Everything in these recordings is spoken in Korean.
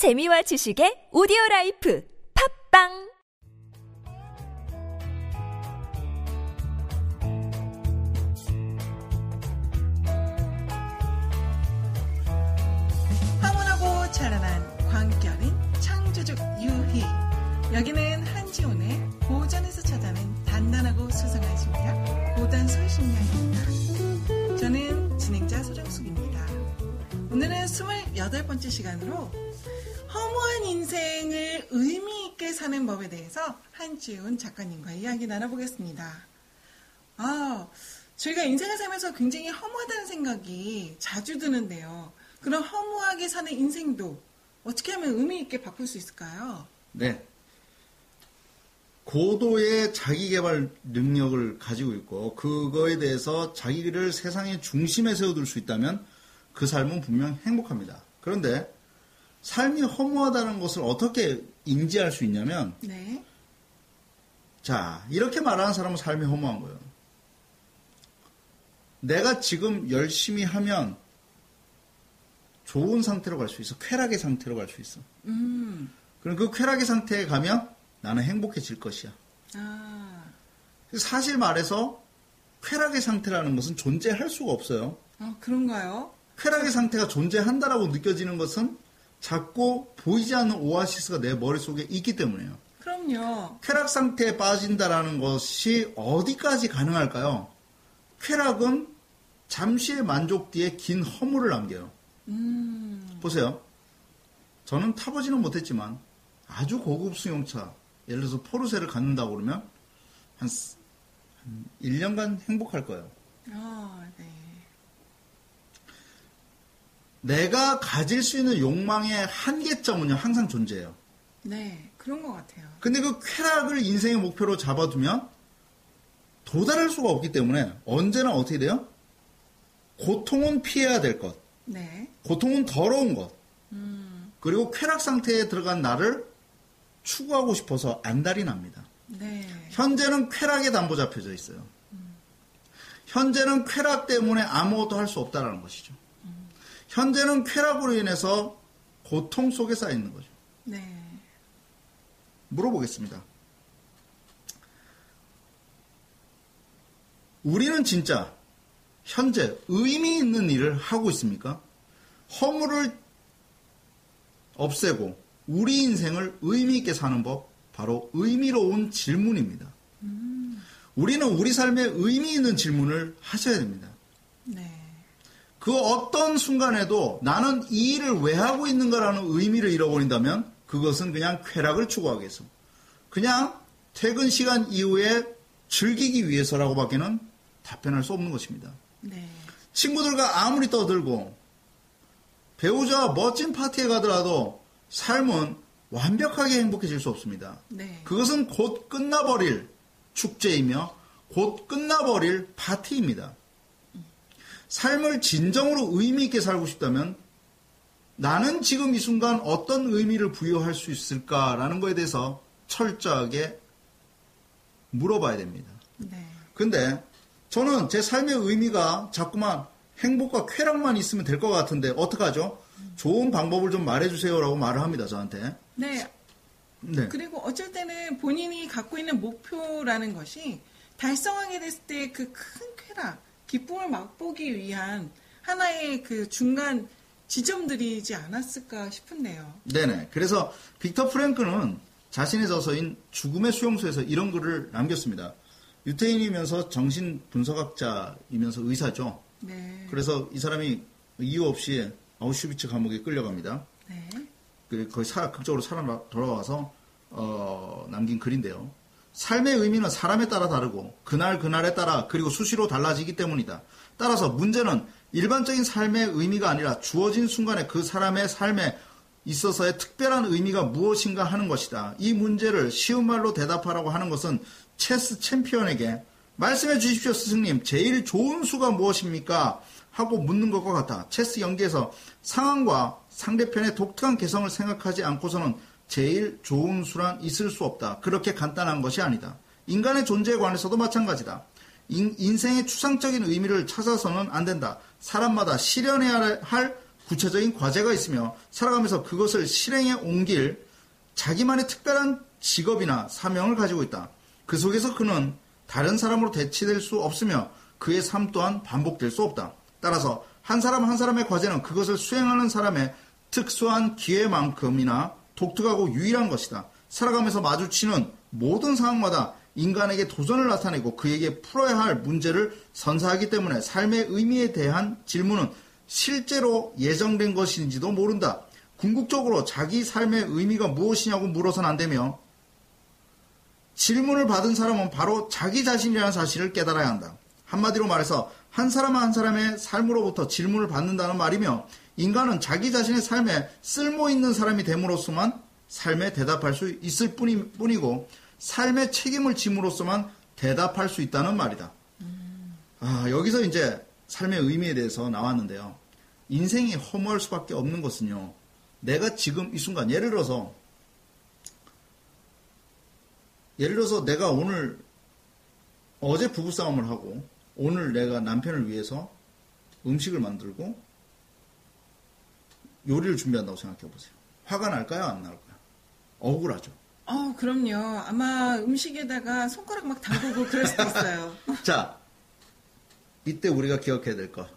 재미와 지식의 오디오 라이프 팟빵 황홀하고 찬란한 광결인 창조적 유희. 여기는 한지훈의 고전에서 찾아낸 단단하고 수상한 심리학 고단수 심리학입니다. 저는 진행자 소정숙입니다. 오늘은 28번째 시간으로 허무한 인생을 의미 있게 사는 법에 대해서 한지훈 작가님과 이야기 나눠보겠습니다. 아, 저희가 인생을 살면서 굉장히 허무하다는 생각이 자주 드는데요. 그런 허무하게 사는 인생도 어떻게 하면 의미 있게 바꿀 수 있을까요? 네. 고도의 자기 개발 능력을 가지고 있고 그거에 대해서 자기를 세상의 중심에 세워둘 수 있다면 그 삶은 분명 행복합니다. 그런데 삶이 허무하다는 것을 어떻게 인지할 수 있냐면 네. 자 이렇게 말하는 사람은 삶이 허무한 거예요. 내가 지금 열심히 하면 좋은 상태로 갈 수 있어. 쾌락의 상태로 갈 수 있어. 음. 그럼 그 쾌락의 상태에 가면 나는 행복해질 것이야. 아. 사실 말해서 쾌락의 상태라는 것은 존재할 수가 없어요. 아, 그런가요? 쾌락의 상태가 존재한다라고 느껴지는 것은 자꾸 보이지 않는 오아시스가 내 머릿속에 있기 때문이에요. 그럼요. 쾌락 상태에 빠진다라는 것이 어디까지 가능할까요? 쾌락은 잠시의 만족 뒤에 긴 허물을 남겨요. 음. 보세요. 저는 타보지는 못했지만 아주 고급 수용차, 예를 들어서 포르쉐를 갖는다고 그러면 한, 스- 한 1년간 행복할 거예요. 아, 네. 내가 가질 수 있는 욕망의 한계점은요, 항상 존재해요. 네. 그런 것 같아요. 근데 그 쾌락을 인생의 목표로 잡아두면 도달할 수가 없기 때문에 언제나 어떻게 돼요? 고통은 피해야 될 것, 네. 고통은 더러운 것, 음. 그리고 쾌락 상태에 들어간 나를 추구하고 싶어서 안달이 납니다. 네. 현재는 쾌락에 담보 잡혀져 있어요. 현재는 쾌락 때문에 아무것도 할 수 없다라는 것이죠. 현재는 쾌락으로 인해서 고통 속에 쌓여 있는 거죠. 네. 물어보겠습니다. 우리는 진짜 현재 의미 있는 일을 하고 있습니까? 허물을 없애고 우리 인생을 의미 있게 사는 법, 바로 의미로운 질문입니다. 우리는 우리 삶에 의미 있는 질문을 하셔야 됩니다. 네. 그 어떤 순간에도 나는 이 일을 왜 하고 있는가라는 의미를 잃어버린다면 그것은 그냥 쾌락을 추구하기 위해서 그냥 퇴근 시간 이후에 즐기기 위해서라고 밖에는 답변할 수 없는 것입니다. 네. 친구들과 아무리 떠들고 배우자와 멋진 파티에 가더라도 삶은 완벽하게 행복해질 수 없습니다. 네. 그것은 곧 끝나버릴 축제이며 곧 끝나버릴 파티입니다. 삶을 진정으로 의미 있게 살고 싶다면 나는 지금 이 순간 어떤 의미를 부여할 수 있을까라는 것에 대해서 철저하게 물어봐야 됩니다. 네. 근데 저는 제 삶의 의미가 자꾸만 행복과 쾌락만 있으면 될 것 같은데 어떡하죠? 좋은 방법을 좀 말해주세요라고 말을 합니다, 저한테. 네. 네. 그리고 어쩔 때는 본인이 갖고 있는 목표라는 것이 달성하게 됐을 때 그 큰 쾌락, 기쁨을 맛보기 위한 하나의 그 중간 지점들이지 않았을까 싶은데요. 네네. 그래서 빅터 프랭크는 자신의 저서인 죽음의 수용소에서 이런 글을 남겼습니다. 유태인이면서 정신 분석학자이면서 의사죠. 네. 그래서 이 사람이 이유 없이 아우슈비츠 감옥에 끌려갑니다. 네. 그 거의 사, 극적으로 살아 돌아와서 어, 남긴 글인데요. 삶의 의미는 사람에 따라 다르고 그날 그날에 따라 그리고 수시로 달라지기 때문이다. 따라서 문제는 일반적인 삶의 의미가 아니라 주어진 순간에 그 사람의 삶에 있어서의 특별한 의미가 무엇인가 하는 것이다. 이 문제를 쉬운 말로 대답하라고 하는 것은 체스 챔피언에게 말씀해 주십시오, 스승님. 제일 좋은 수가 무엇입니까? 하고 묻는 것과 같아. 체스 연기에서 상황과 상대편의 독특한 개성을 생각하지 않고서는 제일 좋은 수란 있을 수 없다. 그렇게 간단한 것이 아니다. 인간의 존재에 관해서도 마찬가지다. 인, 인생의 추상적인 의미를 찾아서는 안 된다. 사람마다 실현해야 할 구체적인 과제가 있으며 살아가면서 그것을 실행에 옮길 자기만의 특별한 직업이나 사명을 가지고 있다. 그 속에서 그는 다른 사람으로 대치될 수 없으며 그의 삶 또한 반복될 수 없다. 따라서 한 사람 한 사람의 과제는 그것을 수행하는 사람의 특수한 기회만큼이나 독특하고 유일한 것이다. 살아가면서 마주치는 모든 상황마다 인간에게 도전을 나타내고 그에게 풀어야 할 문제를 선사하기 때문에 삶의 의미에 대한 질문은 실제로 예정된 것인지도 모른다. 궁극적으로 자기 삶의 의미가 무엇이냐고 물어서는 안 되며 질문을 받은 사람은 바로 자기 자신이라는 사실을 깨달아야 한다. 한마디로 말해서 한 사람 한 사람의 삶으로부터 질문을 받는다는 말이며 인간은 자기 자신의 삶에 쓸모 있는 사람이 됨으로써만 삶에 대답할 수 있을 뿐이, 뿐이고 삶의 책임을 짐으로써만 대답할 수 있다는 말이다. 아, 여기서 이제 삶의 의미에 대해서 나왔는데요. 인생이 허무할 수밖에 없는 것은요. 내가 지금 이 순간 예를 들어서 예를 들어서 내가 오늘 어제 부부싸움을 하고 오늘 내가 남편을 위해서 음식을 만들고 요리를 준비한다고 생각해 보세요. 화가 날까요? 안 날까요? 억울하죠. 어, 그럼요. 아마 음식에다가 손가락 막 담그고 그럴 수도 있어요. 자, 이때 우리가 기억해야 될 것.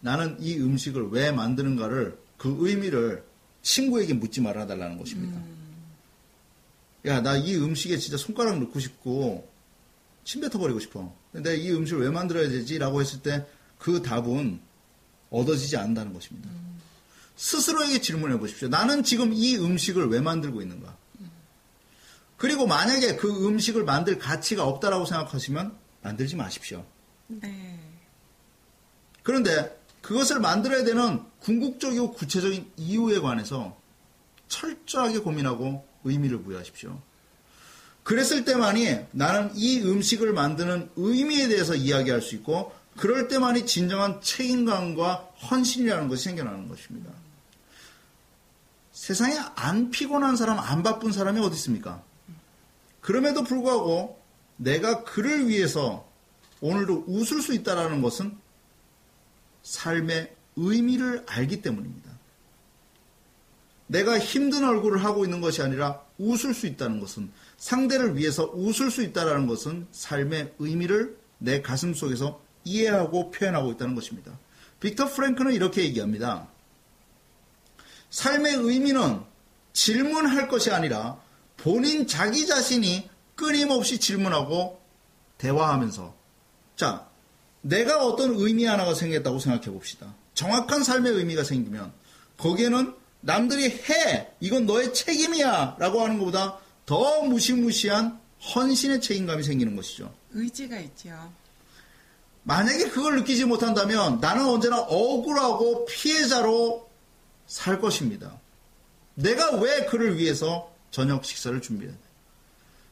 나는 이 음식을 왜 만드는가를 그 의미를 친구에게 묻지 말아달라는 것입니다. 야, 나 이 음식에 진짜 손가락 넣고 싶고 침 뱉어버리고 싶어. 근데 이 음식을 왜 만들어야 되지? 라고 했을 때 그 답은 얻어지지 않는다는 것입니다. 스스로에게 질문해 보십시오. 나는 지금 이 음식을 왜 만들고 있는가? 그리고 만약에 그 음식을 만들 가치가 없다라고 생각하시면 만들지 마십시오. 네. 그런데 그것을 만들어야 되는 궁극적이고 구체적인 이유에 관해서 철저하게 고민하고 의미를 부여하십시오. 그랬을 때만이 나는 이 음식을 만드는 의미에 대해서 이야기할 수 있고 그럴 때만이 진정한 책임감과 헌신이라는 것이 생겨나는 것입니다. 세상에 안 피곤한 사람, 안 바쁜 사람이 어디 있습니까? 그럼에도 불구하고 내가 그를 위해서 오늘도 웃을 수 있다는 것은 삶의 의미를 알기 때문입니다. 내가 힘든 얼굴을 하고 있는 것이 아니라 웃을 수 있다는 것은 상대를 위해서 웃을 수 있다는 것은 삶의 의미를 내 가슴 속에서 이해하고 표현하고 있다는 것입니다. 빅터 프랭크는 이렇게 얘기합니다. 삶의 의미는 질문할 것이 아니라 본인 자기 자신이 끊임없이 질문하고 대화하면서 자, 내가 어떤 의미 하나가 생겼다고 생각해 봅시다. 정확한 삶의 의미가 생기면 거기에는 남들이 해! 이건 너의 책임이야! 라고 하는 것보다 더 무시무시한 헌신의 책임감이 생기는 것이죠. 의지가 있죠. 만약에 그걸 느끼지 못한다면 나는 언제나 억울하고 피해자로 살 것입니다. 내가 왜 그를 위해서 저녁 식사를 준비해야 돼?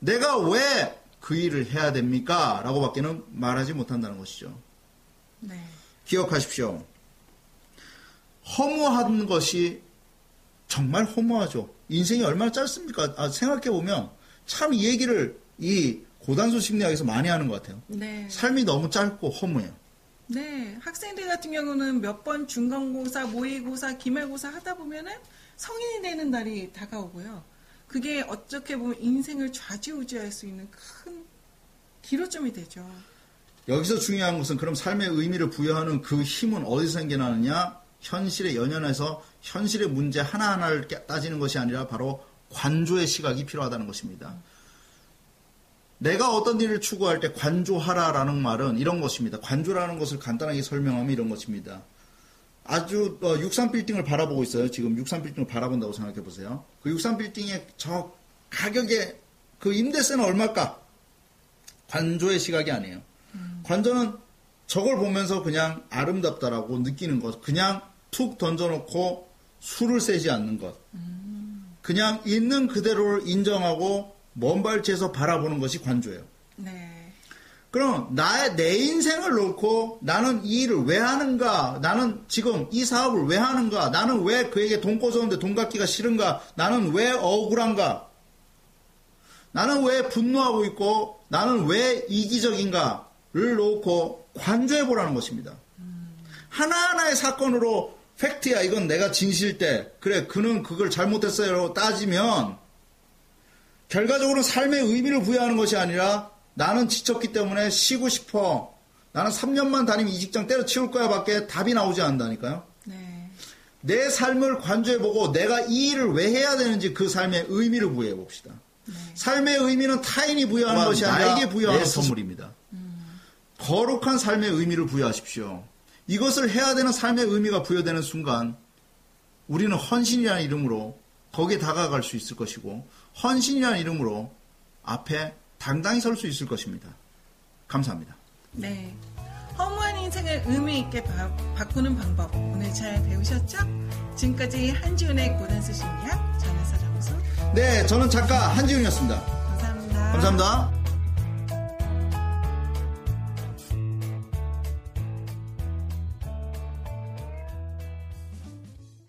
내가 왜 그 일을 해야 됩니까? 라고 밖에는 말하지 못한다는 것이죠. 네. 기억하십시오. 허무한 것이 정말 허무하죠. 인생이 얼마나 짧습니까? 아, 생각해보면 참 이 얘기를 이 고단수 심리학에서 많이 하는 것 같아요. 네. 삶이 너무 짧고 허무해요. 네. 학생들 같은 경우는 몇 번 중간고사, 모의고사, 기말고사 하다 보면은 성인이 되는 날이 다가오고요. 그게 어떻게 보면 인생을 좌지우지할 수 있는 큰 기로점이 되죠. 여기서 중요한 것은 그럼 삶의 의미를 부여하는 그 힘은 어디서 생겨나느냐? 현실에 연연해서 현실의 문제 하나하나를 따지는 것이 아니라 바로 관조의 시각이 필요하다는 것입니다. 내가 어떤 일을 추구할 때 관조하라라는 말은 이런 것입니다. 관조라는 것을 간단하게 설명하면 이런 것입니다. 아주 63빌딩을 어, 바라보고 있어요. 지금 63빌딩을 바라본다고 생각해 보세요. 그 63빌딩의 저 가격에 그 임대세는 얼마일까? 관조의 시각이 아니에요. 관조는 저걸 보면서 그냥 아름답다라고 느끼는 것, 그냥 툭 던져놓고 술을 세지 않는 것, 그냥 있는 그대로를 인정하고 먼 발치에서 바라보는 것이 관조예요. 네. 그럼 나의 내 인생을 놓고 나는 이 일을 왜 하는가? 나는 지금 이 사업을 왜 하는가? 나는 왜 그에게 돈 꿔줬는데 돈 갚기가 싫은가? 나는 왜 억울한가? 나는 왜 분노하고 있고 나는 왜 이기적인가를 놓고 관조해 보라는 것입니다. 하나하나의 사건으로 팩트야. 이건 내가 진실대. 그래, 그는 그걸 잘못했어요. 따지면 결과적으로 삶의 의미를 부여하는 것이 아니라 나는 지쳤기 때문에 쉬고 싶어. 나는 3년만 다니면 이 직장 때려치울 거야 밖에 답이 나오지 않는다니까요. 네. 내 삶을 관조해보고 내가 이 일을 왜 해야 되는지 그 삶의 의미를 부여해 봅시다. 삶의 의미는 타인이 부여하는 것이 아니라 나에게 부여하는 내 선물입니다. 거룩한 삶의 의미를 부여하십시오. 이것을 해야 되는 삶의 의미가 부여되는 순간 우리는 헌신이라는 이름으로 거기에 다가갈 수 있을 것이고 헌신이라는 이름으로 앞에 당당히 설 수 있을 것입니다. 감사합니다. 네. 허무한 인생을 의미 있게 바, 바꾸는 방법 오늘 잘 배우셨죠? 지금까지 한지훈의 고단수 심리학 전혜서 정수 네, 저는 작가 한지훈이었습니다. 감사합니다. 감사합니다.